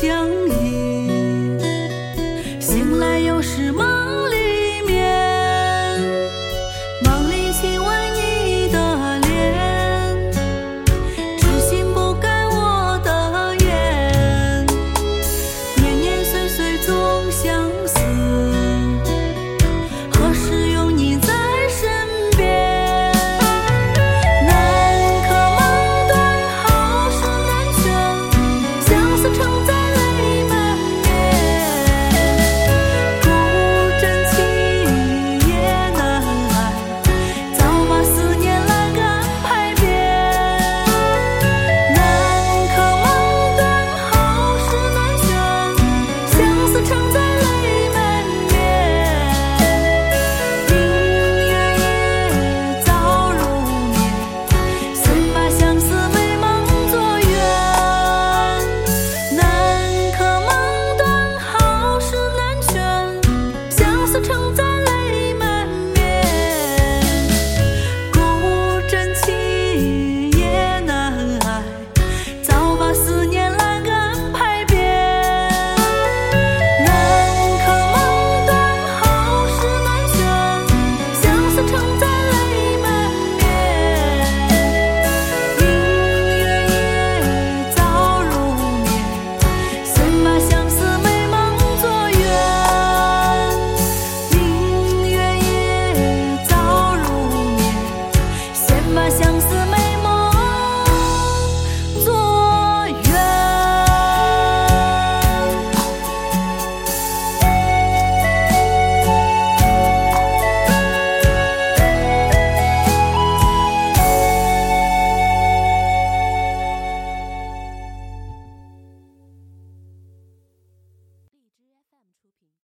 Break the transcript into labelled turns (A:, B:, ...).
A: 相依。醒来又是梦。